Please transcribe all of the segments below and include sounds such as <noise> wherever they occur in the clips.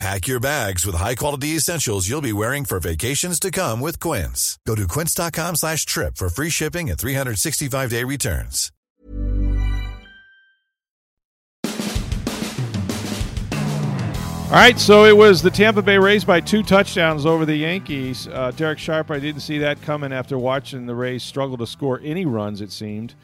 Pack your bags with high-quality essentials you'll be wearing for vacations to come with Quince. Go to quince.com slash trip for free shipping and 365-day returns. All right, so it was the Tampa Bay Rays by two touchdowns over the Yankees. Uh, Derek Sharp, I didn't see that coming after watching the Rays struggle to score any runs, it seemed.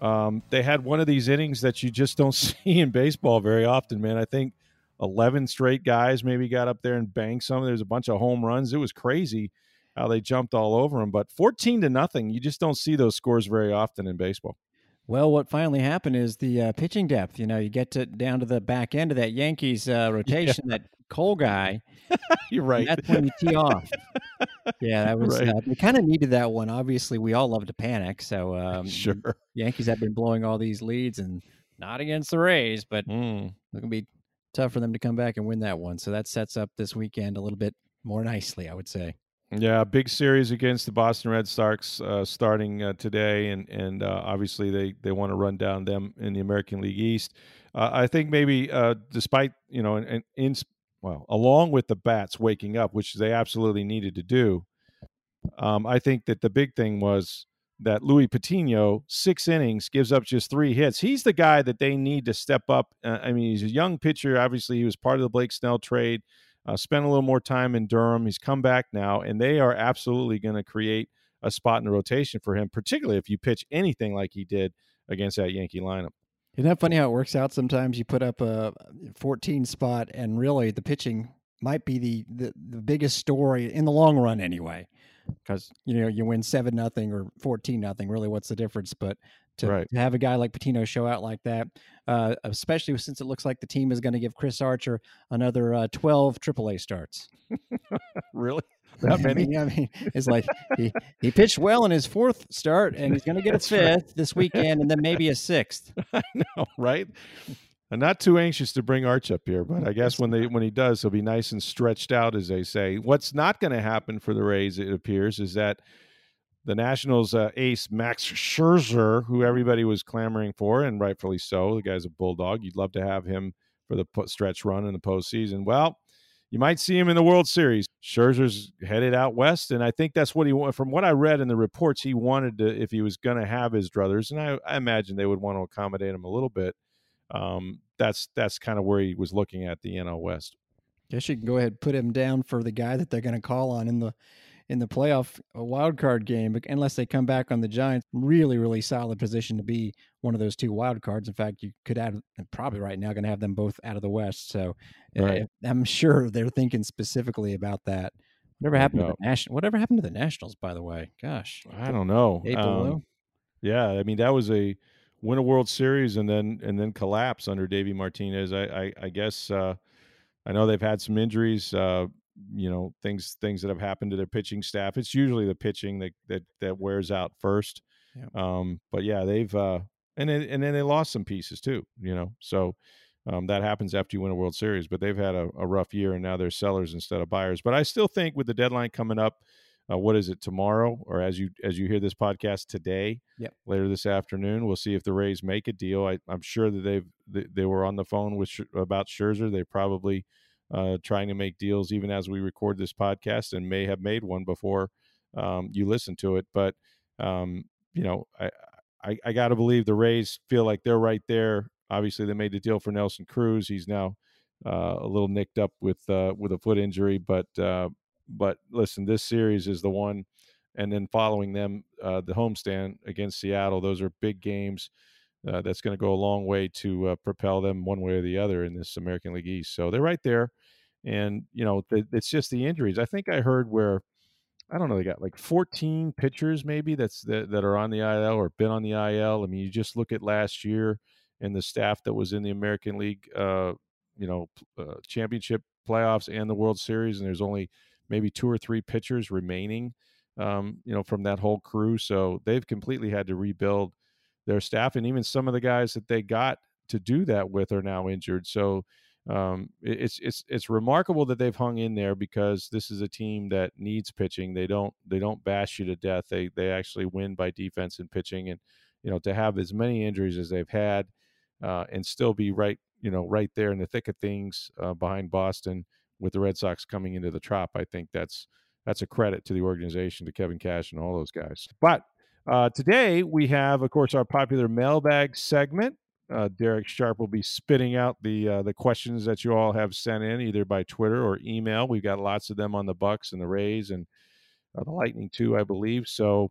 Um, they had one of these innings that you just don't <laughs> see in baseball very often, man. I think 11 straight guys maybe got up there and banged some. There's a bunch of home runs. It was crazy how they jumped all over them. But 14 to nothing, you just don't see those scores very often in baseball. Well, what finally happened is the uh, pitching depth. You know, you get to down to the back end of that Yankees uh, <laughs> rotation, yeah. that Cole guy. <laughs> You're right. That's when you tee off. <laughs> yeah, that was. Right. Uh, we kind of needed that one. Obviously, we all love to panic. So um, sure, Yankees have been blowing all these leads, and not against the Rays, but mm. it's gonna be tough for them to come back and win that one. So that sets up this weekend a little bit more nicely, I would say. Yeah, big series against the Boston Red Sox uh, starting uh, today, and and uh, obviously they they want to run down them in the American League East. Uh, I think maybe uh, despite you know, in, in well, along with the bats waking up, which they absolutely needed to do, um, I think that the big thing was that Louis Patino, six innings, gives up just three hits. He's the guy that they need to step up. Uh, I mean, he's a young pitcher. Obviously, he was part of the Blake Snell trade. Uh, spent a little more time in Durham. He's come back now, and they are absolutely going to create a spot in the rotation for him, particularly if you pitch anything like he did against that Yankee lineup. Isn't that funny how it works out? Sometimes you put up a 14 spot, and really the pitching might be the, the, the biggest story in the long run, anyway. Because you know you win seven nothing or fourteen nothing. Really, what's the difference? But to, right. to, have a guy like Patino show out like that, uh, especially since it looks like the team is going to give Chris Archer another uh, 12 AAA starts. <laughs> really? <laughs> That many? I mean, I mean, it's like he, he pitched well in his fourth start, and he's going to get a fifth right. this weekend, and then maybe a sixth. <laughs> I know, right? I'm not too anxious to bring Arch up here, but I guess when they when he does, he'll be nice and stretched out, as they say. What's not going to happen for the Rays, it appears, is that the Nationals uh, ace Max Scherzer, who everybody was clamoring for, and rightfully so. The guy's a bulldog. You'd love to have him for the stretch run in the postseason. Well, you might see him in the World Series. Scherzer's headed out west, and I think that's what he wanted. From what I read in the reports, he wanted to, if he was going to have his druthers, and I, I, imagine they would want to accommodate him a little bit. Um, that's that's kind of where he was looking at the NL West. I guess you can go ahead and put him down for the guy that they're going to call on in the in the playoff a wild card game, unless they come back on the Giants. Really, really solid position to be one of those two wild cards. In fact, you could add probably right now going to have them both out of the West. So right. I'm sure they're thinking specifically about that. Whatever happened to the national? Whatever happened to the Nationals? By the way, gosh, I don't know. Um, yeah, I mean that was a win a World Series and then and then collapse under Davey Martinez. I I, I guess uh, I know they've had some injuries. Uh, you know things things that have happened to their pitching staff. It's usually the pitching that that that wears out first. Um, but yeah, they've uh, and then, and then they lost some pieces too. You know, so um, that happens after you win a World Series. But they've had a, a, rough year, and now they're sellers instead of buyers. But I still think with the deadline coming up, uh, what is it tomorrow, or as you as you hear this podcast today, yep. later this afternoon, we'll see if the Rays make a deal. I, am sure that they've they, they, were on the phone with about Scherzer. They probably uh, trying to make deals even as we record this podcast, and may have made one before um, you listen to it. But um, you know, I I, I got to believe the Rays feel like they're right there. Obviously, they made the deal for Nelson Cruz. He's now uh, a little nicked up with uh, with a foot injury, but uh, but listen, this series is the one, and then following them, uh, the homestand against Seattle. Those are big games. Uh, that's going to go a long way to uh, propel them one way or the other in this American League East. So they're right there, and you know the, it's just the injuries. I think I heard where I don't know they got like 14 pitchers maybe that's that, that are on the IL or been on the IL. I mean, you just look at last year and the staff that was in the American League, uh, you know, uh, championship playoffs and the World Series, and there's only maybe two or three pitchers remaining, um, you know, from that whole crew. So they've completely had to rebuild their staff, and even some of the guys that they got to do that with are now injured. So um, it's it's it's remarkable that they've hung in there because this is a team that needs pitching. They don't they don't bash you to death. They they actually win by defense and pitching, and you know to have as many injuries as they've had uh, and still be right you know right there in the thick of things uh, behind Boston with the Red Sox coming into the trop. I think that's that's a credit to the organization, to Kevin Cash and all those guys. But uh, today we have, of course, our popular mailbag segment. Uh, Derek Sharp will be spitting out the uh, the questions that you all have sent in either by Twitter or email. We've got lots of them on the Bucs and the Rays and uh, the Lightning too, I believe. So,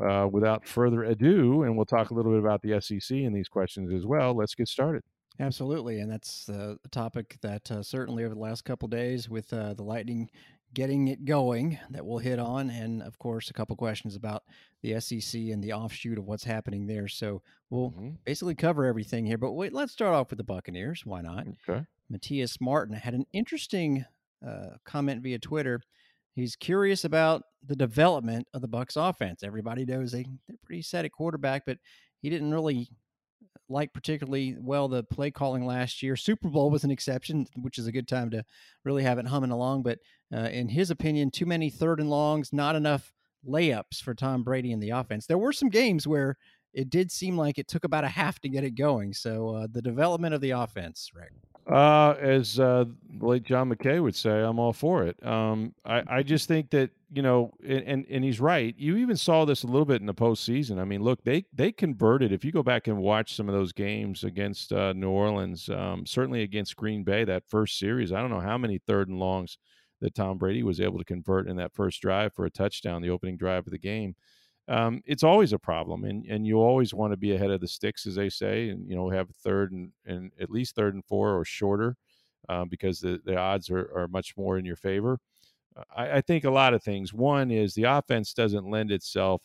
uh, without further ado, and we'll talk a little bit about the SEC and these questions as well. Let's get started. Absolutely, and that's uh, a topic that uh, certainly over the last couple days with uh, the Lightning getting it going that we'll hit on, and of course a couple questions about the SEC and the offshoot of what's happening there. So we'll mm-hmm. basically cover everything here. But wait, let's start off with the Buccaneers. Why not? Okay. Matthias Martin had an interesting uh, comment via Twitter. He's curious about the development of the Bucs offense. Everybody knows they, they're pretty set at quarterback, but he didn't really like particularly well the play calling last year. Super Bowl was an exception, which is a good time to really have it humming along. But uh, in his opinion, too many third and longs, not enough layups for Tom Brady in the offense. There were some games where it did seem like it took about a half to get it going. So uh, the development of the offense, Rick. Uh, as uh, late John McKay would say, I'm all for it. Um, I, I just think that you know, and and he's right. You even saw this a little bit in the postseason. I mean, look, they they converted. If you go back and watch some of those games against uh, New Orleans, um, certainly against Green Bay, that first series, I don't know how many third and longs that Tom Brady was able to convert in that first drive for a touchdown, the opening drive of the game um, it's always a problem, and and you always want to be ahead of the sticks, as they say, and you know have third and, and at least third and four or shorter, uh, because the the odds are, are much more in your favor. Uh, I, I, think a lot of things. One is the offense doesn't lend itself,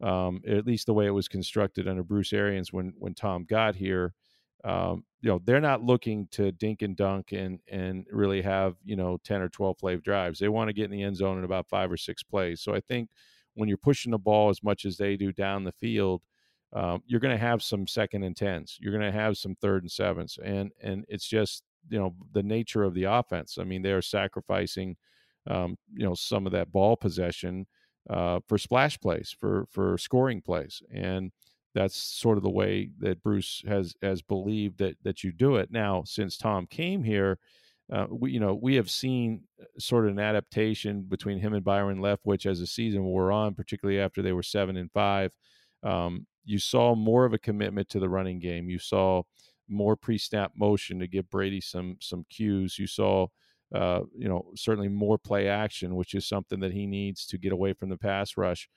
um, at least the way it was constructed under Bruce Arians when when Tom got here. Um, you know they're not looking to dink and dunk and and really have you know 10 or 12 play drives they want to get in the end zone in about five or six plays so i think when you're pushing the ball as much as they do down the field, um, you're going to have some second and tens. You're going to have some third and sevens, and and it's just you know the nature of the offense. I mean, they are sacrificing um, you know some of that ball possession uh, for splash plays, for for scoring plays, and that's sort of the way that Bruce has has believed that that you do it. Now, since Tom came here, uh, we you know we have seen uh, sort of an adaptation between him and Byron Leftwich as the season wore on, particularly after they were seven and five. Um, you saw more of a commitment to the running game. You saw more pre-snap motion to give Brady some some cues. You saw uh, you know certainly more play action, which is something that he needs to get away from the pass rush.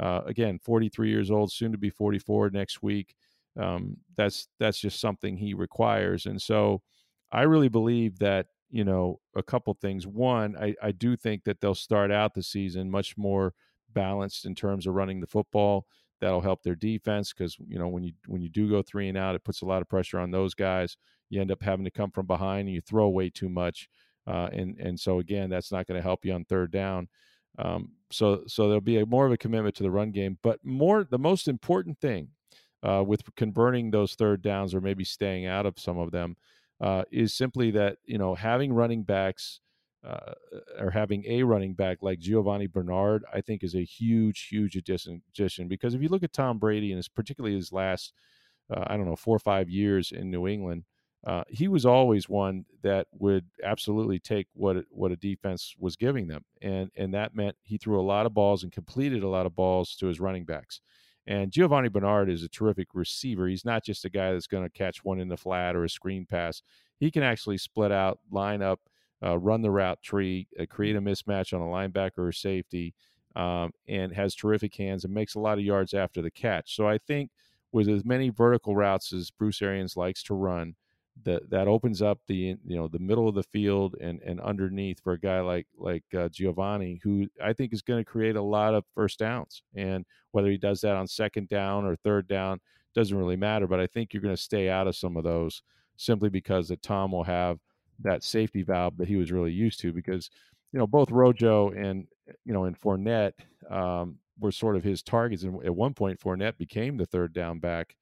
Uh, again, 43 years old, soon to be 44 next week. Um, that's that's just something he requires, and so I really believe that you know, a couple things. One, I, I do think that they'll start out the season much more balanced in terms of running the football. That'll help their defense because you know when you when you do go three and out, it puts a lot of pressure on those guys. You end up having to come from behind and you throw away too much, uh, and and so again, that's not going to help you on third down. Um, so so there'll be a, more of a commitment to the run game, but more the most important thing uh, with converting those third downs or maybe staying out of some of them uh, is simply that you know having running backs uh, or having a running back like Giovani Bernard, I think is a huge, huge addition. Because if you look at Tom Brady and his, particularly his last, uh, I don't know, four or five years in New England, uh, he was always one that would absolutely take what what a defense was giving them, and and that meant he threw a lot of balls and completed a lot of balls to his running backs. And Giovani Bernard is a terrific receiver. He's not just a guy that's going to catch one in the flat or a screen pass. He can actually split out, line up, uh, run the route tree, uh, create a mismatch on a linebacker or safety, um, and has terrific hands and makes a lot of yards after the catch. So I think with as many vertical routes as Bruce Arians likes to run, that that opens up the you know the middle of the field and and underneath for a guy like like uh, Giovani, who I think is going to create a lot of first downs. And whether he does that on second down or third down doesn't really matter. But I think you're going to stay out of some of those simply because that Tom will have that safety valve that he was really used to. Because you know both Rojo and you know and Fournette um, were sort of his targets, and at one point Fournette became the third down back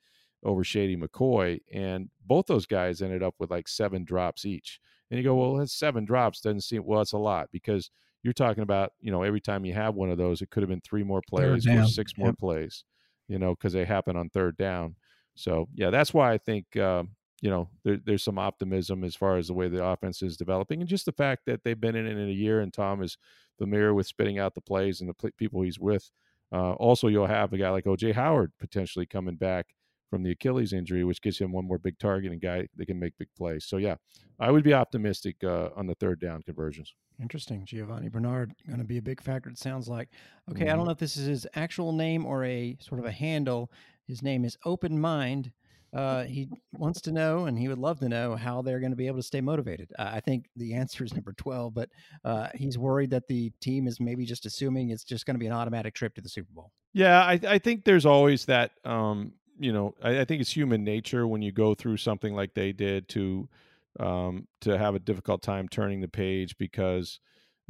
over Shady McCoy, and both those guys ended up with like seven drops each. And you go, well, that's seven drops. Doesn't seem well. It's a lot because you're talking about you know every time you have one of those, it could have been three more plays or six more yep. plays, you know, because they happen on third down. So yeah, that's why I think uh, you know there, there's some optimism as far as the way the offense is developing, and just the fact that they've been in it in a year, and Tom is familiar with spitting out the plays and the pl- people he's with. Uh, also, you'll have a guy like OJ Howard potentially coming back from the Achilles injury, which gives him one more big target and guy that can make big plays. So yeah, I would be optimistic uh, on the third down conversions. Interesting. Giovani Bernard going to be a big factor. It sounds like. Okay, mm-hmm. I don't know if this is his actual name or a sort of a handle. His name is Open Mind. Uh, he wants to know, and he would love to know how they're going to be able to stay motivated. Uh, I think the answer is number twelve, but uh, he's worried that the team is maybe just assuming it's just going to be an automatic trip to the Super Bowl. Yeah, I, I think there's always that um, you know, I, I, think it's human nature when you go through something like they did to um, to have a difficult time turning the page because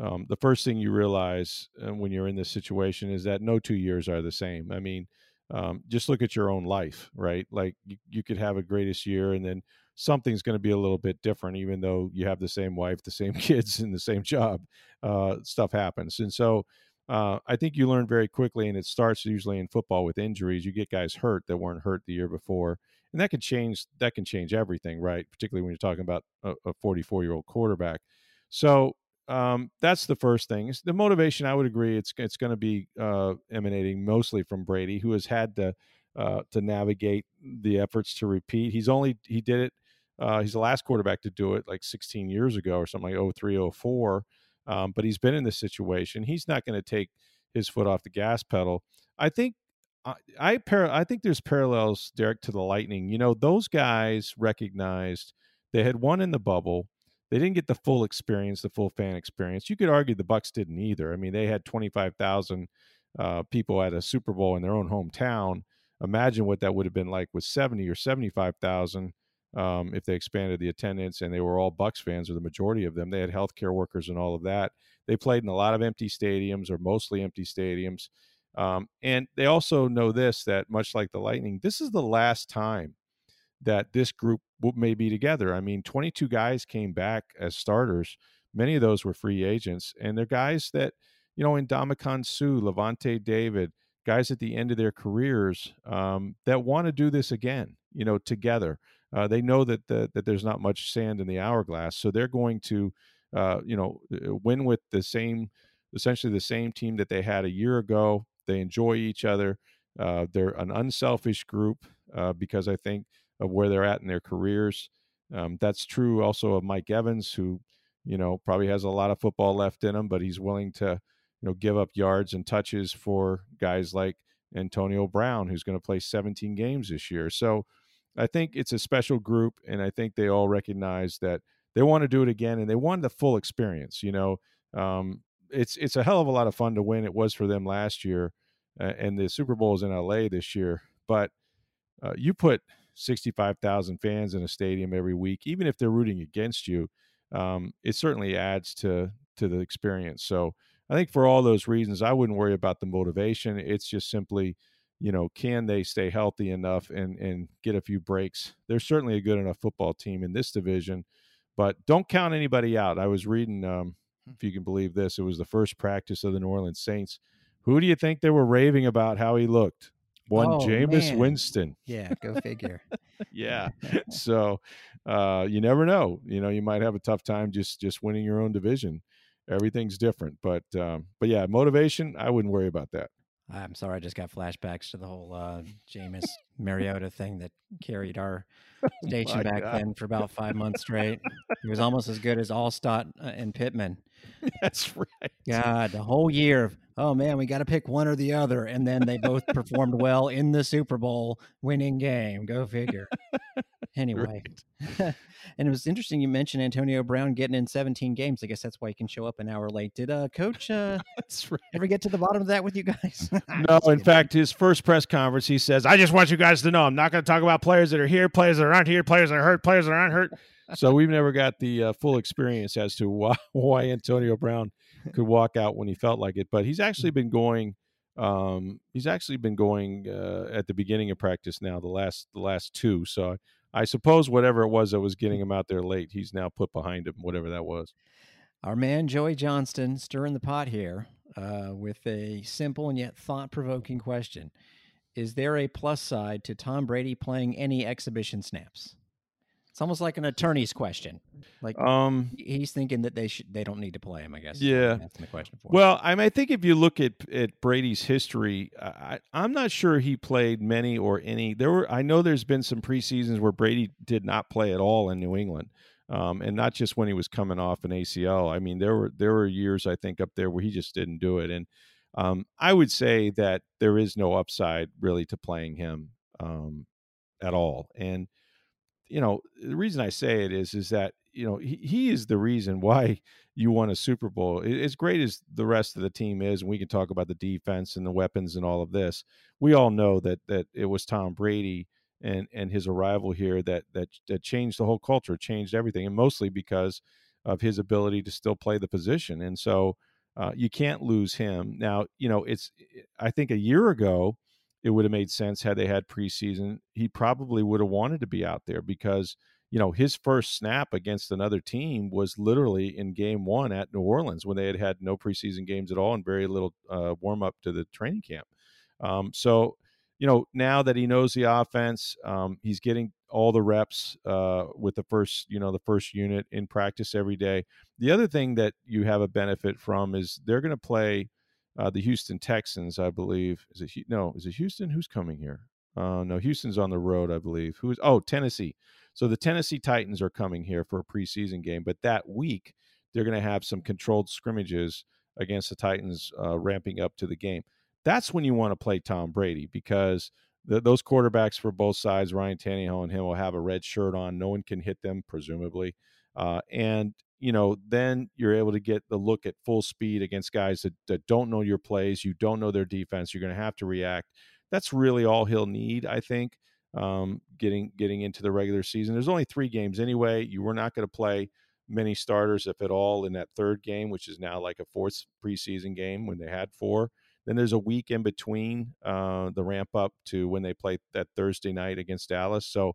um, the first thing you realize uh, when you're in this situation is that no two years are the same. I mean, um, just look at your own life, right? Like you, you could have a greatest year and then something's going to be a little bit different, even though you have the same wife, the same <laughs> kids, and the same job. Uh, stuff happens, and so uh, I think you learn very quickly, and it starts usually in football with injuries. You get guys hurt that weren't hurt the year before, and that can change. That can change everything, right? Particularly when you're talking about a 44 year old quarterback. So um, that's the first thing. The motivation, I would agree, it's it's going to be uh, emanating mostly from Brady, who has had to uh, to navigate the efforts to repeat. He's only he did it. Uh, he's the last quarterback to do it, like 16 years ago or something like 03, 04. Um, but he's been in this situation. He's not going to take his foot off the gas pedal. I think I I, par- I think there's parallels, Derek, to the Lightning. You know, those guys recognized they had won in the bubble. They didn't get the full experience, the full fan experience. You could argue the Bucs didn't either. I mean, they had twenty five thousand uh, people at a Super Bowl in their own hometown. Imagine what that would have been like with seventy or seventy five thousand um, if they expanded the attendance and they were all Bucs fans or the majority of them. They had healthcare workers and all of that. They played in a lot of empty stadiums or mostly empty stadiums. Um, and they also know this that much like the Lightning, this is the last time that this group may be together. I mean, 22 guys came back as starters. Many of those were free agents, and they're guys that, you know, in Ndamukong Suh, Lavonte David, guys at the end of their careers um, that want to do this again, you know, together. Uh, they know that that there's not much sand in the hourglass, so they're going to, uh, you know, uh, win with the same, essentially the same team that they had a year ago. They enjoy each other. Uh, they're an unselfish group uh, because I think of where they're at in their careers. Um, that's true also of Mike Evans, who, you know, probably has a lot of football left in him, but he's willing to, you know, give up yards and touches for guys like Antonio Brown, who's going to play 17 games this year. So I think it's a special group, and I think they all recognize that they want to do it again, and they want the full experience. You know, um, it's it's a hell of a lot of fun to win. It was for them last year, uh, and the Super Bowl is in LA this year. But uh, you put sixty five thousand fans in a stadium every week, even if they're rooting against you, um, it certainly adds to to the experience. So I think for all those reasons, I wouldn't worry about the motivation. It's just simply you know, can they stay healthy enough and and get a few breaks? They're certainly a good enough football team in this division, but don't count anybody out. I was reading, um, hmm. if you can believe this, it was the first practice of the New Orleans Saints. Who do you think they were raving about how he looked? One oh, Jameis man. Winston. Yeah, go figure. <laughs> yeah. <laughs> so uh, you never know. You know, you might have a tough time just just winning your own division. Everything's different, but um, but yeah, motivation. I wouldn't worry about that. I'm sorry, I just got flashbacks to the whole uh, Jameis Mariota thing that carried our <laughs> oh station oh back God. then for about five months straight. He was almost as good as Alstott uh, and Pittman. <laughs> That's right. God, the whole year of, oh man, we got to pick one or the other. And then they both performed well in the Super Bowl winning game. Go figure. <laughs> Anyway, <laughs> and it was interesting you mentioned Antonio Brown getting in 17 games. I guess that's why he can show up an hour late. Did uh, Coach <laughs> uh, right. ever get to the bottom of that with you guys? <laughs> no, in fact, his first press conference, he says, "I just want you guys to know, I'm not going to talk about players that are here, players that aren't here, players that are hurt, players that aren't hurt." so we've never got the uh, full experience as to why, why Antonio Brown could walk out when he felt like it. But he's actually been going Um, he's actually been going uh, at the beginning of practice now, the last the last two. So I suppose whatever it was that was getting him out there late, he's now put behind him, whatever that was. Our man Joey Johnston stirring the pot here uh, with a simple and yet thought provoking question: Is there a plus side to Tom Brady playing any exhibition snaps? It's almost like an attorney's question. Like um, he's thinking that they should they don't need to play him. I guess. Yeah. That's the question for. Well, I mean, I think if you look at at Brady's history, I, I'm not sure he played many or any. There were I know there's been some preseasons where Brady did not play at all in New England. Um, and not just when he was coming off an ACL. I mean, there were there were years I think up there where he just didn't do it, and um, I would say that there is no upside really to playing him um, at all. And you know, the reason I say it is, is that you know he, he is the reason why <laughs> you won a Super Bowl. As great as the rest of the team is, and we can talk about the defense and the weapons and all of this, we all know that that it was Tom Brady and and his arrival here that that that changed the whole culture, changed everything, and mostly because of his ability to still play the position. And so uh, you can't lose him. Now, you know, it's I think a year ago it would have made sense had they had preseason. He probably would have wanted to be out there because you know his first snap against another team was literally in game one at New Orleans when they had had no preseason games at all and very little uh, warm up to the training camp. Um, so you know now that he knows the offense, um, he's getting all the reps uh, with the first you know the first unit in practice every day. The other thing that you have a benefit from is they're going to play uh, the Houston Texans, I believe. Is it no? Is it Houston? Who's coming here? Uh, no, Houston's on the road, I believe. Who is? Oh, Tennessee. So the Tennessee Titans are coming here for a preseason game, but that week they're going to have some controlled scrimmages against the Titans, uh, ramping up to the game. That's when you want to play Tom Brady because the, those quarterbacks for both sides, Ryan Tannehill and him, will have a red shirt on. No one can hit them, presumably. Uh, and you know, then you're able to get the look at full speed against guys that, that don't know your plays. You don't know their defense. You're going to have to react. That's really all he'll need, I think, um, getting getting into the regular season. There's only three games anyway. You were not going to play many starters, if at all, in that third game, which is now like a fourth preseason game when they had four. Then there's a week in between uh, the ramp up to when they play that Thursday night against Dallas. So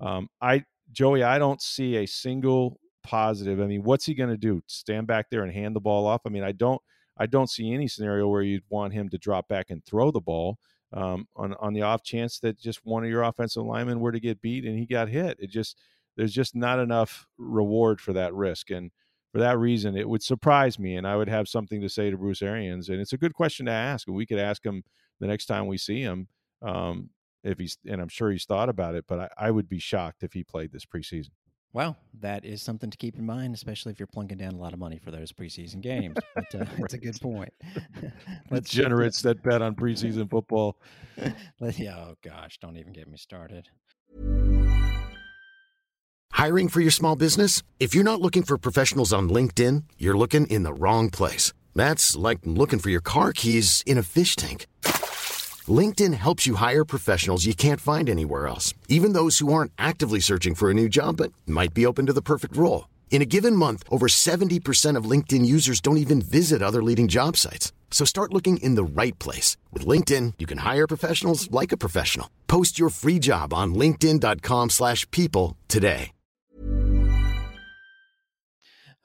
um, I, Joey, I don't see a single positive. I mean, what's he going to do? Stand back there and hand the ball off? I mean, I don't I don't see any scenario where you'd want him to drop back and throw the ball um, on on the off chance that just one of your offensive linemen were to get beat and he got hit. It just there's just not enough reward for that risk, and for that reason, it would surprise me, and I would have something to say to Bruce Arians, and it's a good question to ask, and we could ask him the next time we see him. Um, if he's and I'm sure he's thought about it, but I, I would be shocked if he played this preseason. Well, that is something to keep in mind, especially if you're plunking down a lot of money for those preseason games. But uh, right. a good point. <laughs> Let's generates that bet on preseason football. <laughs> yeah, oh gosh, don't even get me started. Hiring for your small business? If you're not looking for professionals on LinkedIn, you're looking in the wrong place. That's like looking for your car keys in a fish tank. LinkedIn helps you hire professionals you can't find anywhere else, even those who aren't actively searching for a new job but might be open to the perfect role. In a given month, over 70% of LinkedIn users don't even visit other leading job sites. So start looking in the right place. With LinkedIn, you can hire professionals like a professional. Post your free job on linkedin.com slash people today.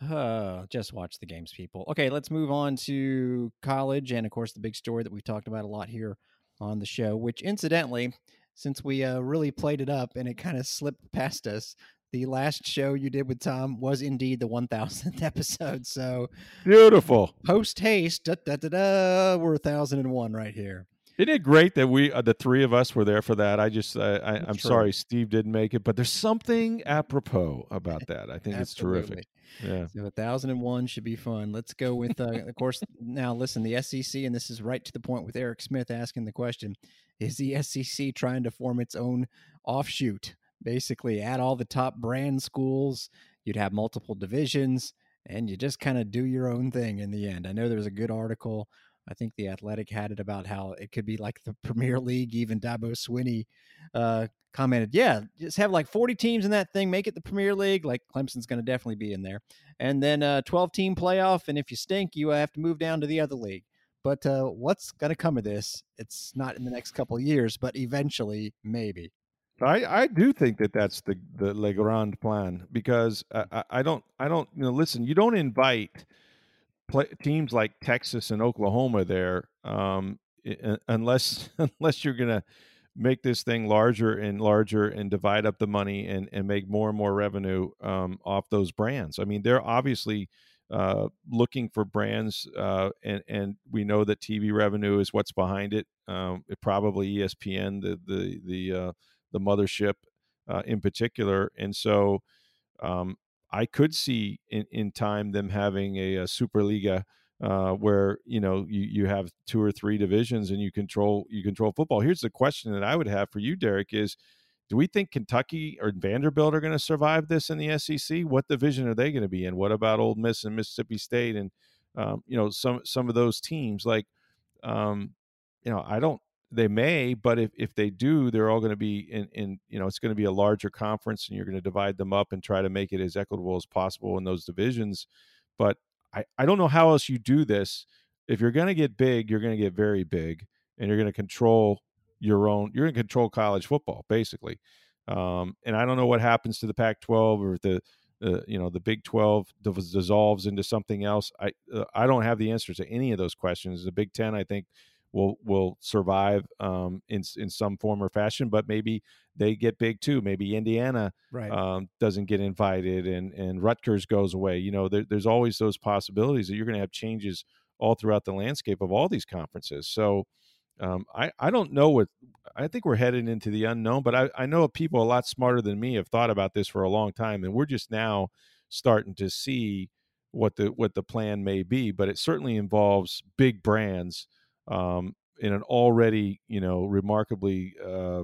Uh, just watch the games, people. Okay, let's move on to college. And, of course, the big story that we've talked about a lot here on the show, which incidentally, since we uh, really played it up and it kind of slipped past us, the last show you did with Tom was indeed the 1000th <laughs> episode. So beautiful. Post haste, da, da, da, da, we're 1001 right here. Isn't it great that we, uh, the three of us, were there for that? I just, uh, I, am sorry Steve didn't make it, but there's something apropos about that. I think it's terrific. Yeah. So 1001 should be fun. Let's go with, uh, of course, now listen, the SEC, and this is right to the point with Eric Smith asking the question Is the SEC trying to form its own offshoot? Basically, add all the top brand schools, you'd have multiple divisions, and you just kind of do your own thing in the end. I know there's a good article. I think the Athletic had it about how it could be like the <laughs> Premier League. Even Dabo Swinney uh, commented, yeah, just have like 40 teams in that thing, make it the Premier League. Like Clemson's going to definitely be in there. And then a 12 team playoff. And if you stink, you have to move down to the other league. But uh, what's going to come of this? It's not in the next couple years, but eventually, maybe. I, I do think that that's the the Le Grand Plan because I, I don't I don't you know listen you don't invite play, teams like Texas and Oklahoma there um, unless <laughs> unless you're gonna make this thing larger and larger and divide up the money and and make more and more revenue um, off those brands. I mean they're obviously uh, looking for brands uh, and and we know that TV revenue is what's behind it. Um, it probably ESPN the the the uh, the mothership uh, in particular. And so um, I could see in, in time them having a, a Superliga uh, where you know you, you have two or three divisions and you control you control football. Here's the question that I would have for you, Derek: Is do we think Kentucky or Vanderbilt are going to survive this in the SEC? What division are they going to be in? What about Ole Miss and Mississippi State and um, you know some some of those teams? Like, um, you know, I don't they may, but if, if they do, they're all going to be in, in, you know, it's going to be a larger conference and you're going to divide them up and try to make it as equitable as possible in those divisions. But I, I don't know how else you do this. If you're going to get big, you're going to get very big and you're going to control your own, you're going to control college football basically. Um, and I don't know what happens to the Pac 12 or the, uh, you know the Big 12 dissolves into something else. I uh, I don't have the answers to any of those questions. The Big 10 I think will will survive um, in in some form or fashion. But maybe they get big too. Maybe Indiana right. um, doesn't get invited, and and Rutgers goes away. You know, there, there's always those possibilities that you're going to have changes all throughout the landscape of all these conferences. So. Um, I, I don't know what I think we're headed into the unknown, but I, I know people a lot smarter than me have thought about this for a long time, and we're just now starting to see what the what the plan may be. But it certainly involves big brands um, in an already you know remarkably uh,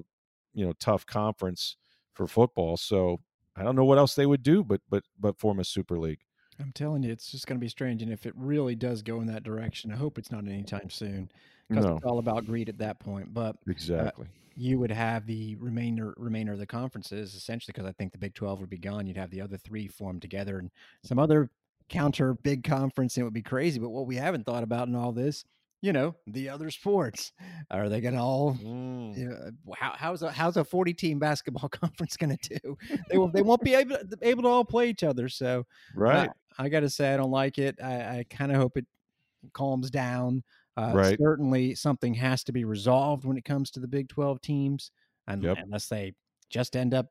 you know tough conference for football. So I don't know what else they would do, but but but form a super league. I'm telling you, it's just going to be strange. And if it really does go in that direction, I hope it's not anytime soon because no. it's all about greed at that point. But uh, exactly, uh, you would have the remainder remainder of the conferences essentially because I think the Big Twelve would be gone. You'd have the other three formed together and some other counter big conference. And it would be crazy. But what we haven't thought about in all this you know the other sports. Are they gonna all mm. you know, how, how's a how's a 40 team basketball <laughs> conference gonna do? They will they won't be able to, able to all play each other so right. I, I gotta say i don't like it. I, I kind of hope it calms down. Uh, right. certainly something has to be resolved when it comes to the big 12 teams and yep. unless they just end up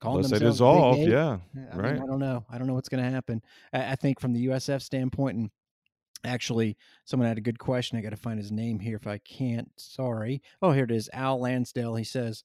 calling unless themselves they dissolve yeah I right mean, i don't know. I don't know what's going to happen. I, I think from the usf standpoint and Actually, someone had a good question. I got to find his name here if I can't. Sorry. Oh, here it is. Al Lansdale. He says,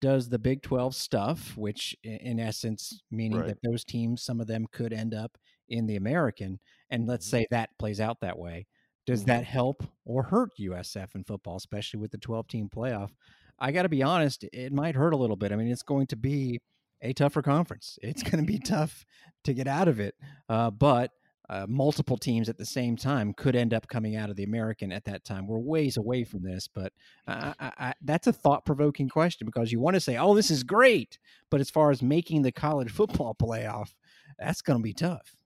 Does the Big 12 stuff, which in essence, meaning right. that those teams, some of them could end up in the American, and let's mm-hmm. say that plays out that way, does mm-hmm. that help or hurt USF in football, especially with the 12 team playoff? I got to be honest, it might hurt a little bit. I mean, it's going to be a tougher conference. It's going to be <laughs> tough to get out of it. Uh, but uh, multiple teams at the same time could end up coming out of the American at that time. We're ways away from this, but I, I, I, that's a thought provoking question because you want to say, oh, this is great. But as far as making the college football playoff, that's going to be tough.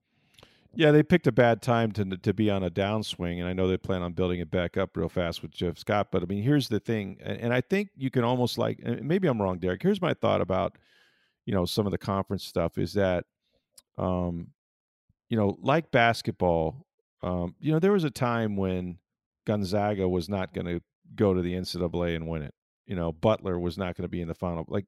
Yeah, they picked a bad time to to be on a downswing, and I know they plan on building it back up real fast with Jeff Scott. But I mean, here's the thing, and, and I think you can almost like maybe I'm wrong, Derek. Here's my thought about you know some of the conference stuff is that um, you know, like basketball, um, you know, there was a time when Gonzaga was not going to go to the NCAA and win it. You know, Butler was not going to be in the final. Like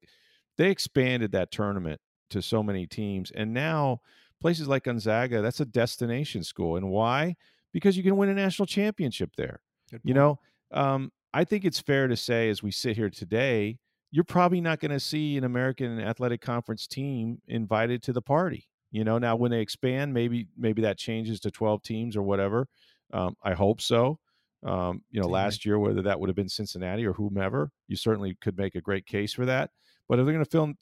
they expanded that tournament to so many teams, and now places like Gonzaga, that's a destination school. And why? Because you can win a national championship there. You know, um, I think it's fair to say, as we sit here today, you're probably not going to see an American Athletic Conference team invited to the party. You know, now when they expand, maybe maybe that changes to 12 teams or whatever. Um, I hope so. Um, you know, last year whether that would have been Cincinnati or whomever, you certainly could make a great case for that. But if they're going to film,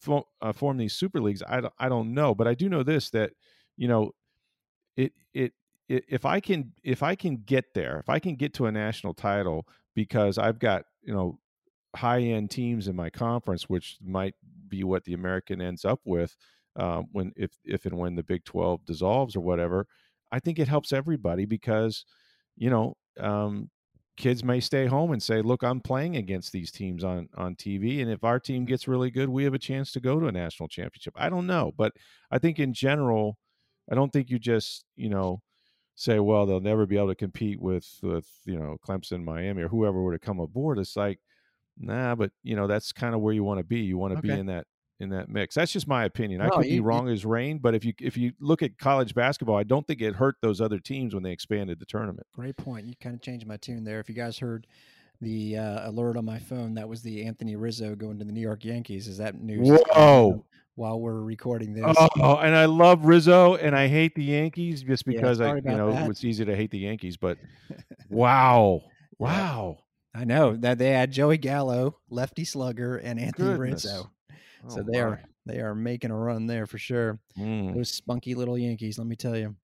form, uh, form these super leagues, I don't, I don't know. But I do know this that you know, it, it it if I can if I can get there, if I can get to a national title because I've got you know high end teams in my conference, which might be what the American ends up with um, when if if and when the Big Twelve dissolves or whatever, I think it helps everybody because you know um, kids may stay home and say, "Look, I'm playing against these teams on on TV, and if our team gets really good, we have a chance to go to a national championship." I don't know, but I think in general, I don't think you just you know say, "Well, they'll never be able to compete with with you know Clemson, Miami, or whoever were to come aboard." It's like, nah, but you know that's kind of where you want to be. You want to Okay. be in that in that mix. That's just my opinion. I No, could you- be you- wrong as rain, but if you if you look at college basketball, I don't think it hurt those other teams when they expanded the tournament. Great point. You kind of changed my tune there. If you guys heard the uh, alert on my phone, that was the Anthony Rizzo going to the New York Yankees. Is that news? is Whoa. While we're recording this, Oh, and I love Rizzo, and I hate the Yankees just Yeah, because I, you know, that. it's easy to hate the Yankees. But <laughs> wow, wow, I know that they had Joey Gallo, lefty slugger, and Anthony Goodness. Rizzo. So Oh, they are they are making a run there for sure. Mm. Those spunky little Yankees, let me tell you.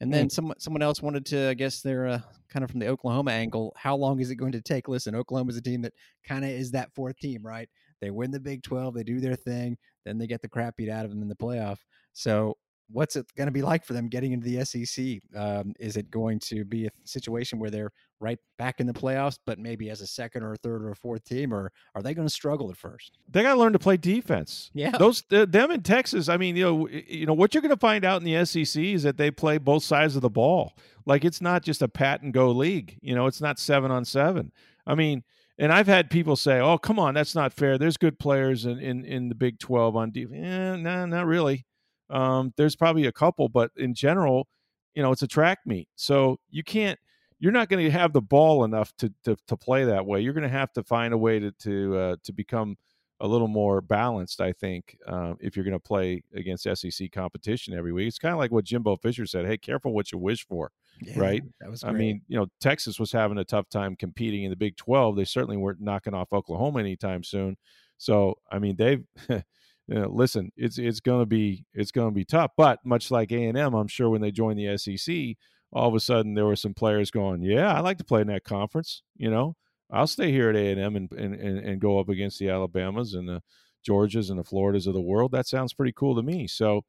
And then someone someone else wanted to, I guess they're uh, kind of from the Oklahoma angle. How long is it going to take? Listen, Oklahoma is a team that kind of is that fourth team, right? They win the Big Twelve, they do their thing, then they get the crap beat out of them in the playoff. So what's it going to be like for them getting into the SEC? Um, is it going to be a situation where they're right back in the playoffs, but maybe as a second or a third or a fourth team, or are they going to struggle at first? They got to learn to play defense. Yeah. those th- them in Texas. I mean, you know, you know what you're going to find out in the SEC is that they play both sides of the ball. Like it's not just a pat and go league. You know, it's not seven on seven. I mean, and I've had people say, "Oh, come on, that's not fair." There's good players in in, in the Big Twelve on defense. Eh, nah, not really. Um, there's probably a couple, but in general, you know, it's a track meet, so you can't. You're not going to have the ball enough to, to to play that way. You're going to have to find a way to to uh, to become a little more balanced, I think, uh, if you're going to play against SEC competition every week. It's kind of like what Jimbo Fisher said: "Hey, careful what you wish for." Yeah, Right. That was I mean, you know, Texas was having a tough time competing in the Big 12. They certainly weren't knocking off Oklahoma anytime soon. So, I mean, they've you <laughs> know, listen, it's it's going to be it's going to be tough, but much like A&M, I'm sure when they joined the SEC, all of a sudden there were some players going, "Yeah, I like to play in that conference, you know. I'll stay here at A&M and and and, and go up against the Alabamas and the Georgias and the Floridas of the world. That sounds pretty cool to me." So,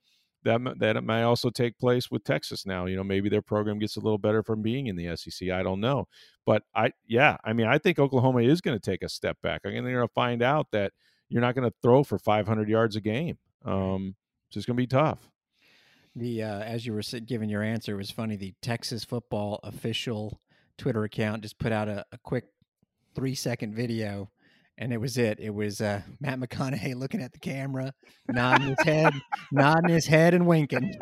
that that may also take place with Texas now. You know, maybe their program gets a little better from being in the SEC. I don't know, but I yeah, I mean, I think Oklahoma is going to take a step back. I think they're going to find out that you're not going to throw for 500 yards a game. Um, it's just going to be tough. The uh, as you were giving your answer, it was funny. The Texas football official Twitter account just put out a, a quick three second video, and it was it. It was uh, Matt McConaughey looking at the camera, nodding his head, <laughs> nodding his head, and winking.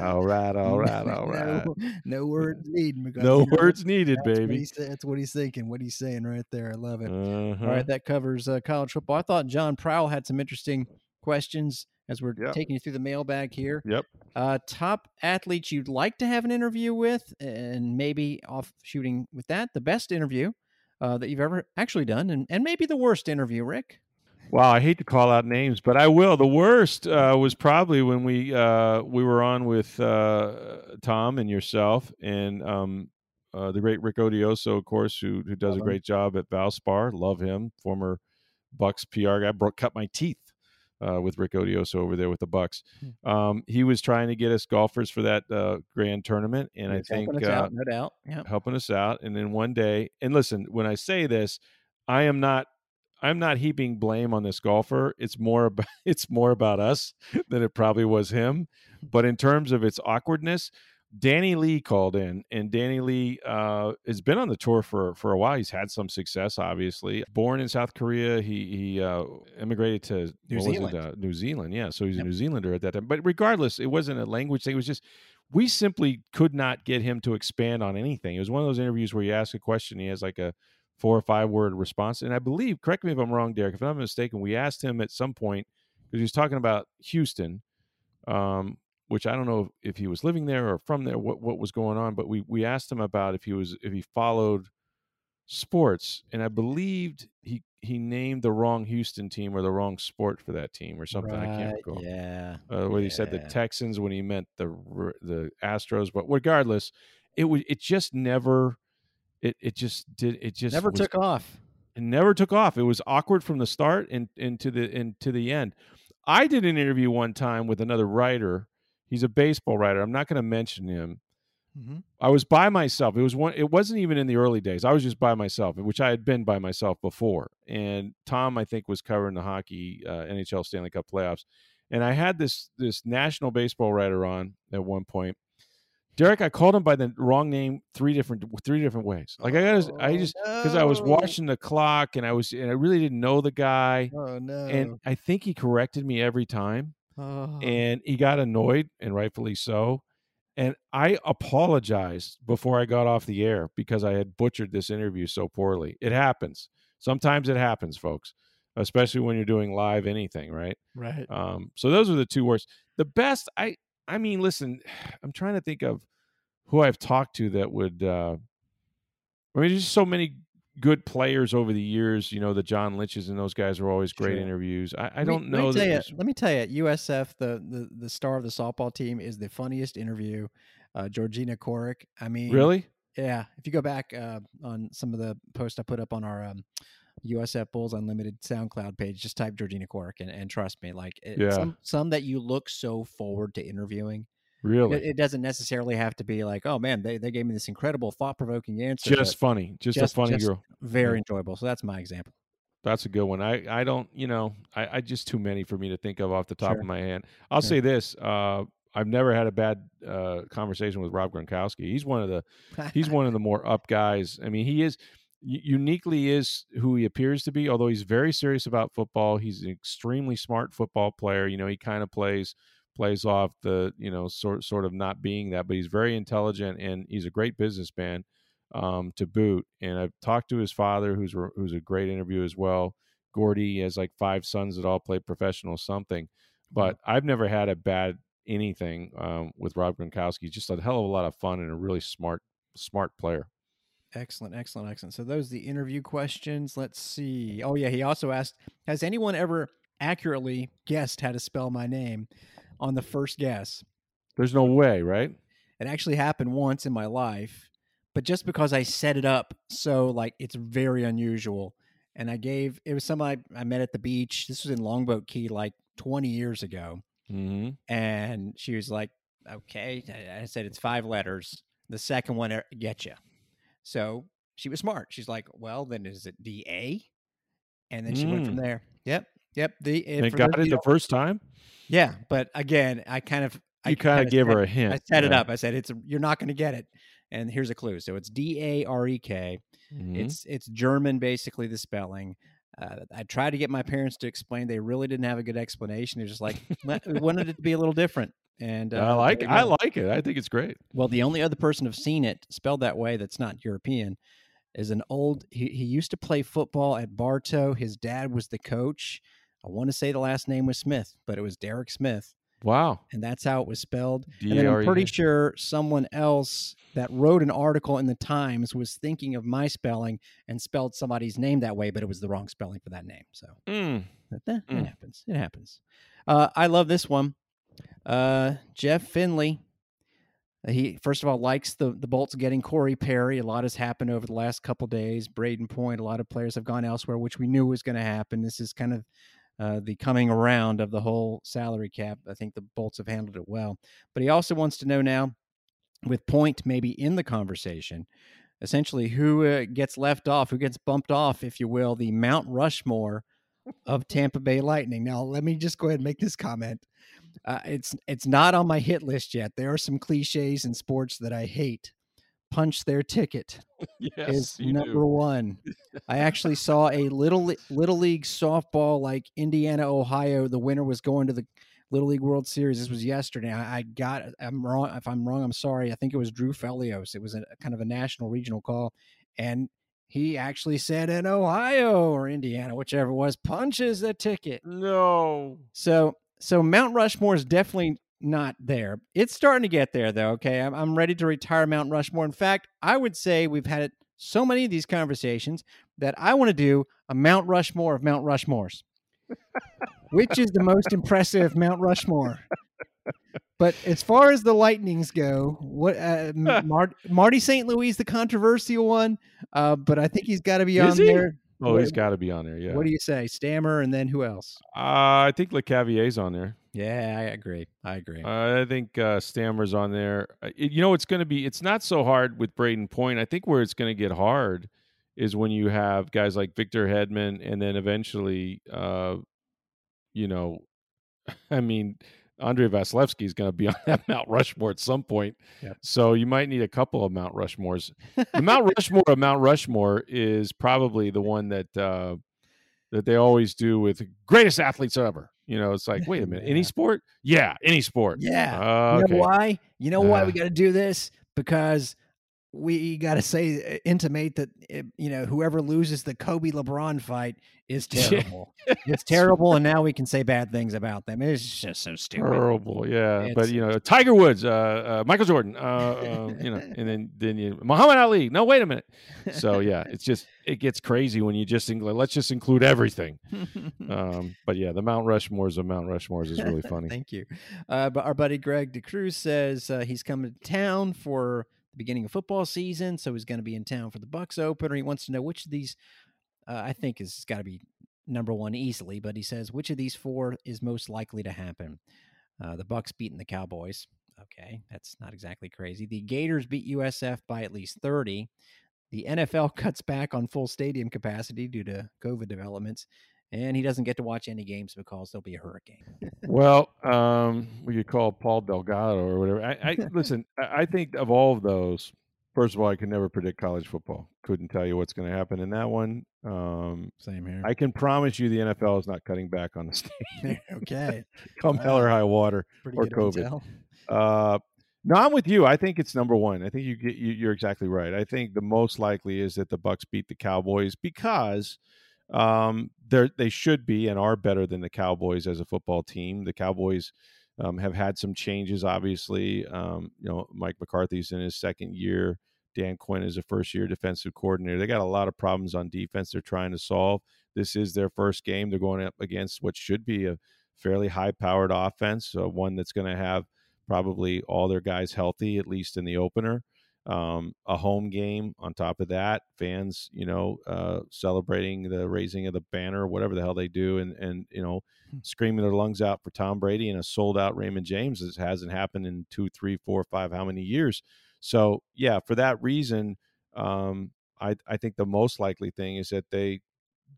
All right, <laughs> all right, all right. No, no words needed. because, No words needed, that's baby. sa- That's what he's thinking. What he's saying right there. I love it. Uh-huh. All right, that covers uh, college football. I thought John Prowl had some interesting questions as we're Yep. taking you through the mailbag here. Yep. Uh, top athletes you'd like to have an interview with, and maybe off shooting with that, the best interview uh, that you've ever actually done, and, and maybe the worst interview, Rick. Wow, I hate to call out names, but I will. The worst uh, was probably when we uh, we were on with uh, Tom and yourself and um, uh, the great Rick Odioso, of course, who who does Love a him. great job at Valspar. Love him, former Bucs PR guy. Broke cut my teeth uh, with Rick Odioso over there with the Bucs. Hmm. Um, he was trying to get us golfers for that uh, grand tournament, and I think helping us uh, out, no doubt. Yeah. helping us out. And then one day, and listen, when I say this, I am not I'm not heaping blame on this golfer. It's more about <laughs> it's more about us than it probably was him. But in terms of its awkwardness, Danny Lee called in, and Danny Lee uh, has been on the tour for for a while. He's had some success, obviously. Born in South Korea, he he uh, immigrated to New what was Zealand. it, uh, New Zealand, yeah. So he's Yep. a New Zealander at that time. But regardless, it wasn't a language thing. It was just we simply could not get him to expand on anything. It was one of those interviews where you ask a question, he has like a four or five word response. And I believe, correct me if I'm wrong, Derek, if I'm mistaken, we asked him at some point because he was talking about Houston, um, which I don't know if, he was living there or from there, what what was going on. But we we asked him about if he was if he followed sports, and I believed he he named the wrong Houston team or the wrong sport for that team or something. I can't Right, recall Yeah. uh, where he said the Texans when he meant the the Astros. But regardless, it was it just never it it just did it just Never was- took off. it never took off. It was awkward from the start and into the into the end. I did an interview one time with another writer. He's a baseball writer. I'm not going to mention him, Mm-hmm. I was by myself. It was one. It wasn't even in the early days. I was just by myself, which I had been by myself before. And Tom, I think, was covering the hockey uh, NHL Stanley Cup playoffs. And I had this this national baseball writer on at one point. Derek, I called him by the wrong name three different three different ways. Like I got, I Oh, just because I was watching the clock and I was and I really didn't know the guy. Oh no! And I think he corrected me every time oh. and he got annoyed and rightfully so and i apologized before i got off the air because i had butchered this interview so poorly it happens sometimes it happens folks especially when you're doing live anything right right. um, so those are the two worst the best i i mean listen <sighs> i'm trying to think of who i've talked to that would uh i mean there's just so many good players over the years you know the john Lynch's and those guys are always great Sure. interviews i, I don't let know Me that you, let me tell you, USF, the, the the star of the softball team, is the funniest interview. Uh, Georgina Corrick. I mean, really Yeah, if you go back uh, on some of the posts I put up on our um, USF Bulls Unlimited SoundCloud page, just type Georgina Corrick and, and trust me, like it, Yeah. some some that you look so forward to interviewing. Really It, it doesn't necessarily have to be like, oh man, they, they gave me this incredible thought provoking answer. just funny just, just- a funny just- girl very enjoyable. So that's my example. that's a good one i i don't you know i i just too many for me to think of off the top Sure. of my hand i'll Sure. say this uh i've never had a bad uh conversation with rob gronkowski he's one of the he's one of the more up guys i mean he is uniquely is who he appears to be although he's very serious about football he's an extremely smart football player you know he kind of plays plays off the you know sort sort of not being that but he's very intelligent and he's a great businessman um, to boot. And I've talked to his father, who's a- who's a great interview as well. Gordy has like five sons that all play professional something, but I've never had a bad anything um, with Rob Gronkowski. He's just a hell of a lot of fun and a really smart smart player. Excellent, excellent, excellent. So those are the interview questions. Let's see. Oh yeah, he also asked, has anyone ever accurately guessed how to spell my name on the first guess? There's no way, right? It actually happened once in my life, but just because I set it up so like it's very unusual. And I gave it was somebody I met at the beach. This was in Longboat Key like 20 years ago. hmm And she was like, okay. I- said, it's five letters. The second one, er, get you. So she was smart. She's like, well, then is it DA? And then she went from Mm. there. Yep. Yep. The, And it got it the first time. yeah. But again, I kind of, I You kind of gave her a hint. I set it up. I said, it's, you're not going to get it. And here's a clue. So it's D A R E K. Mhm. It's it's German, basically the spelling. Uh, I tried to get my parents to explain. They really didn't have a good explanation. They're just like, we wanted it to be a little different. And uh, I like it. I like it. I think it's great. Well, the only other person who've seen it spelled that way that's not European is an old. He, he used to play football at Bartow. His dad was the coach. I want to say the last name was Smith, but it was Derek Smith, Wow. and that's how it was spelled. D And I'm pretty sure someone else that wrote an article in the Times was thinking of my spelling and spelled somebody's name that way, but it was the wrong spelling for that name. So Mm. eh, it Mm. happens. It happens. Uh, I love this one. Uh, Jeff Finley. uh, He first of all likes the the Bolts getting Corey Perry. A lot has happened over the last couple days. Brayden Point. A lot of players have gone elsewhere, which we knew was going to happen. This is kind of uh, the coming around of the whole salary cap. I think the Bolts have handled it well. But he also wants to know now, with Point maybe in the conversation, essentially who uh, gets left off, who gets bumped off, if you will, the Mount Rushmore of Tampa Bay Lightning. Now, let me just go ahead and make this comment. Uh, it's it's not on my hit list yet. There are some cliches in sports that I hate. Punch their ticket <laughs> Yes, is number do. one. I actually saw a little little league softball like Indiana, Ohio. The winner was going to the Little League World Series. This was yesterday. I, I got. I'm wrong. If I'm wrong, I'm sorry. I think it was Drew Felios. It was a kind of a national regional call, and he actually said in Ohio or Indiana, whichever it was, punches the ticket. No. So so Mount Rushmore is definitely not there. It's starting to get there though. Okay, I'm I'm ready to retire Mount Rushmore. In fact, I would say we've had so many of these conversations that I want to do a Mount Rushmore of Mount Rushmores. Which is the most impressive Mount Rushmore? But as far as the Lightnings go, what uh, <laughs> Mar- Marty St. Louis the controversial one, uh, but I think he's got to be Is on he? there. Oh, What- he's got to be on there. Yeah. What do you say, Stammer, and then who else? uh, I think Lecavalier's on there. Yeah, I agree. I agree. Uh, I think uh, Stammer's on there. It- you know, it's going to be. It's not so hard with Brayden Point. I think where it's going to get hard is when you have guys like Victor Hedman, and then eventually, uh, you know, <laughs> I mean, Andrei Vasilevskiy is going to be <laughs> on that Mount Rushmore at some point. Yep. So you might need a couple of Mount Rushmores. The Mount <laughs> Rushmore of Mount Rushmore is probably the one that uh, that they always do with greatest athletes ever. You know, it's like, wait a minute, any sport? Yeah, any sport. Yeah. Uh, You know why? You know why we Uh. got to do this? Because we got to say, uh, intimate that, uh, you know, whoever loses the Kobe LeBron fight is <laughs> Yeah. terrible. it's terrible. And now we can say bad things about them. It's just so stupid. Terrible, yeah. but you know, Tiger Woods, uh, uh, Michael Jordan, uh, uh, you know, and then then you Muhammad Ali. No, wait a minute. So yeah, it's just it gets crazy when you just include. Let's just include everything. <laughs> Um, but yeah, the Mount Rushmores of Mount Rushmores is really funny. Thank you. Uh, but our buddy Greg DeCruz says uh, he's coming to town for the beginning of football season, so he's going to be in town for the Bucs opener. He wants to know which of these, uh, I think, is got to be number one easily. But he says which of these four is most likely to happen. Uh, the Bucs beating the Cowboys. Okay, that's not exactly crazy. The Gators beat USF by at least thirty. The NFL <laughs> cuts back on full stadium capacity due to COVID developments, and he doesn't get to watch any games because there'll be a hurricane. Well, um, we could call Paul Dellegatto or whatever. I, I <laughs> listen. I, think of all of those. First of all, I can never predict college football. Couldn't tell you what's going to happen in that one. Um, Same here. I can promise you, the NFL is not cutting back on the state. <laughs> okay. <laughs> Come hell or high water. Or COVID. Uh, no, I'm with you. I think it's number one. I think you get you, you're exactly right. I think the most likely is that the Bucs beat the Cowboys because um, they're they should be and are better than the Cowboys as a football team. The Cowboys um, have had some changes, obviously. Um, you know, Mike McCarthy's in his second year. Dan Quinn is a first year defensive coordinator. They got a lot of problems on defense they're trying to solve. This is their first game. They're going up against what should be a fairly high powered offense, uh, one that's going to have probably all their guys healthy, at least in the opener. Um, a home game on top of that, fans, you know, uh, celebrating the raising of the banner, whatever the hell they do, and and you know, screaming their lungs out for Tom Brady and a sold out Raymond James. This hasn't happened in two, three, four, five, how many years? So yeah, for that reason, um, I I think the most likely thing is that they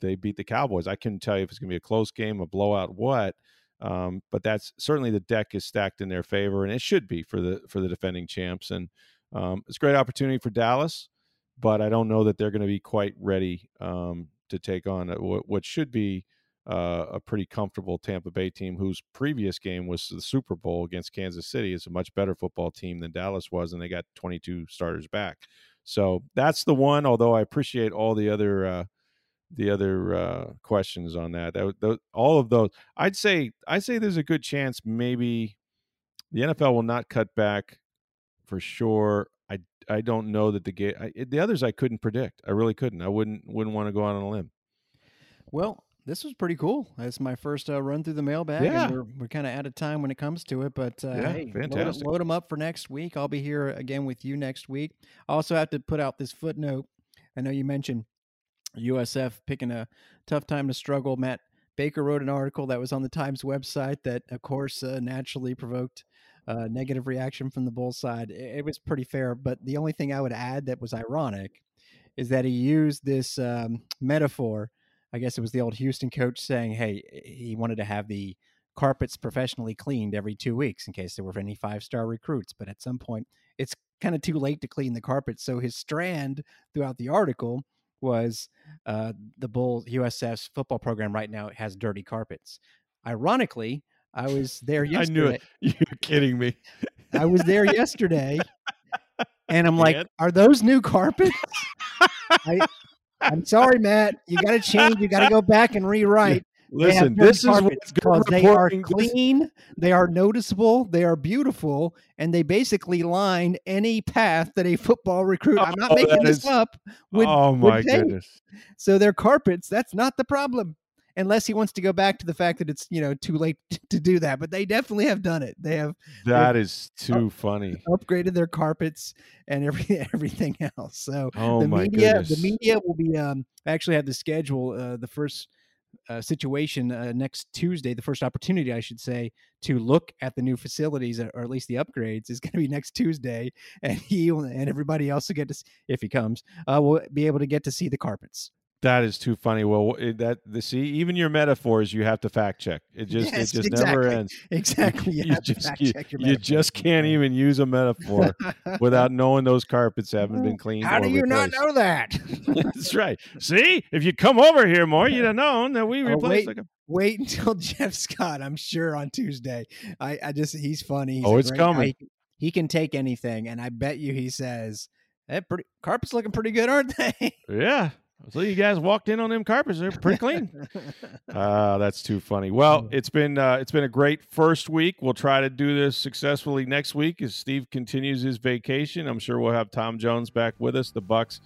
they beat the Cowboys. I couldn't tell you if it's going to be a close game, a blowout, what. Um, but that's certainly the deck is stacked in their favor, and it should be for the for the defending champs. And um, it's a great opportunity for Dallas, but I don't know that they're going to be quite ready um, to take on what, what should be uh, a pretty comfortable Tampa Bay team, whose previous game was the Super Bowl against Kansas City. It's a much better football team than Dallas was, and they got 22 starters back. So that's the one. Although I appreciate all the other uh, the other uh, questions on that. That. All of those, I'd say, I'd say there's a good chance maybe the NFL will not cut back for sure. I I don't know that the game. The others I couldn't predict. I really couldn't. I wouldn't wouldn't want to go out on a limb. Well, this was pretty cool. It's my first uh, run through the mailbag. Yeah. And we're we're kind of out of time when it comes to it, but uh, Yeah, hey, fantastic. Load, them up for next week. I'll be here again with you next week. I also have to put out this footnote. I know you mentioned USF picking a tough time to struggle. Matt Baker wrote an article that was on the Times website that, of course, uh, naturally provoked uh, negative reaction from the Bull side. It, it was pretty fair, but the only thing I would add that was ironic is that he used this um, metaphor. I guess it was the old Houston coach saying, "Hey, he wanted to have the carpets professionally cleaned every two weeks in case there were any five star recruits. But at some point, it's kind of too late to clean the carpet. So his strand throughout the article was uh, the Bull USF's football program right now has dirty carpets. Ironically, I <laughs> was there yesterday. I knew it. <laughs> You're kidding me. I was there yesterday, and <laughs> I'm like? "Are those new carpets?" I, I'm sorry, Matt. You got to change. You got to go back and rewrite. Listen, this is what's good because they are clean, they are noticeable, they are beautiful, and they basically line any path that a football recruit. I'm not Oh, making this is- up. Would, oh my goodness. So their carpets. That's not the problem, unless he wants to go back to the fact that it's you know too late <laughs> to do that. But they definitely have done it. They have That is too funny. upgraded their carpets and every <laughs> everything else. So Oh the my media, goodness. the media will be. Um, I actually have the schedule. Uh, the first uh, situation uh, next Tuesday, the first opportunity, I should say, to look at the new facilities or at least the upgrades is going to be next Tuesday, and he and everybody else will get to, if he comes, uh, will be able to get to see the carpets. That is too funny. Well, it, that the see even your metaphors you have to fact check. It <laughs> just Yes, it just exactly. never ends. <laughs> Exactly. <laughs> You, You to just you, you just can't even use a metaphor without knowing those carpets haven't been oh, cleaned. How do you not know that? That's right. See, if you come over here more, you'd have known that we Oh, replaced. wait. Like a, Wait until Jeff Scott. I'm sure on Tuesday. I, I just he's funny. He's Oh, it's great coming. He, he can take anything, and I bet you he says, "Hey, pretty carpets looking pretty good, aren't they?" yeah. So you guys walked in on them carpets; they're pretty clean. <laughs> Ah, that's too funny. Well, it's been uh, it's been a great first week. We'll try to do this successfully next week as Steve continues his vacation. I'm sure we'll have Tom Jones back with us. The Bucs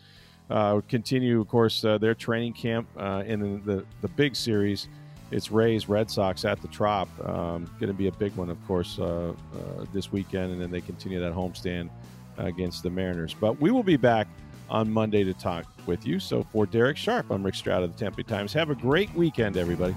uh, continue, of course, uh, their training camp uh, in the, the the big series. It's Rays Red Sox at the Trop. Um, going to be a big one, of course, uh, uh, this weekend, and then they continue that homestand against the Mariners. But we will be back on Monday to talk with you. So for Darek Sharp, I'm Rick Stroud of the Tempe Times. Have a great weekend, everybody.